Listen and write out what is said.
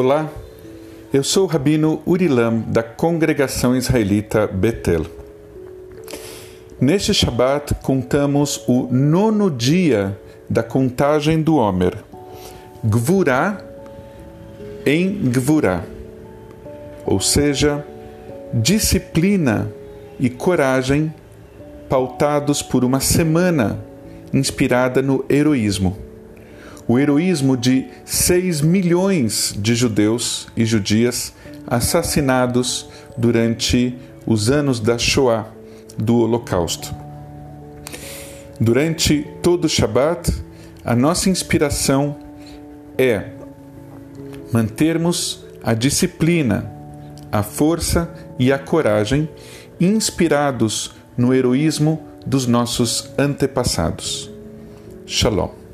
Olá, eu sou o Rabino Urilam da Congregação Israelita Betel. Neste Shabat contamos o nono dia da contagem do Homer, Gvurá em Gvurá, ou seja, disciplina e coragem pautados por uma semana inspirada no heroísmo o heroísmo de 6 milhões de judeus e judias assassinados durante os anos da Shoah, do Holocausto. Durante todo o Shabat, a nossa inspiração é mantermos a disciplina, a força e a coragem inspirados no heroísmo dos nossos antepassados. Shalom.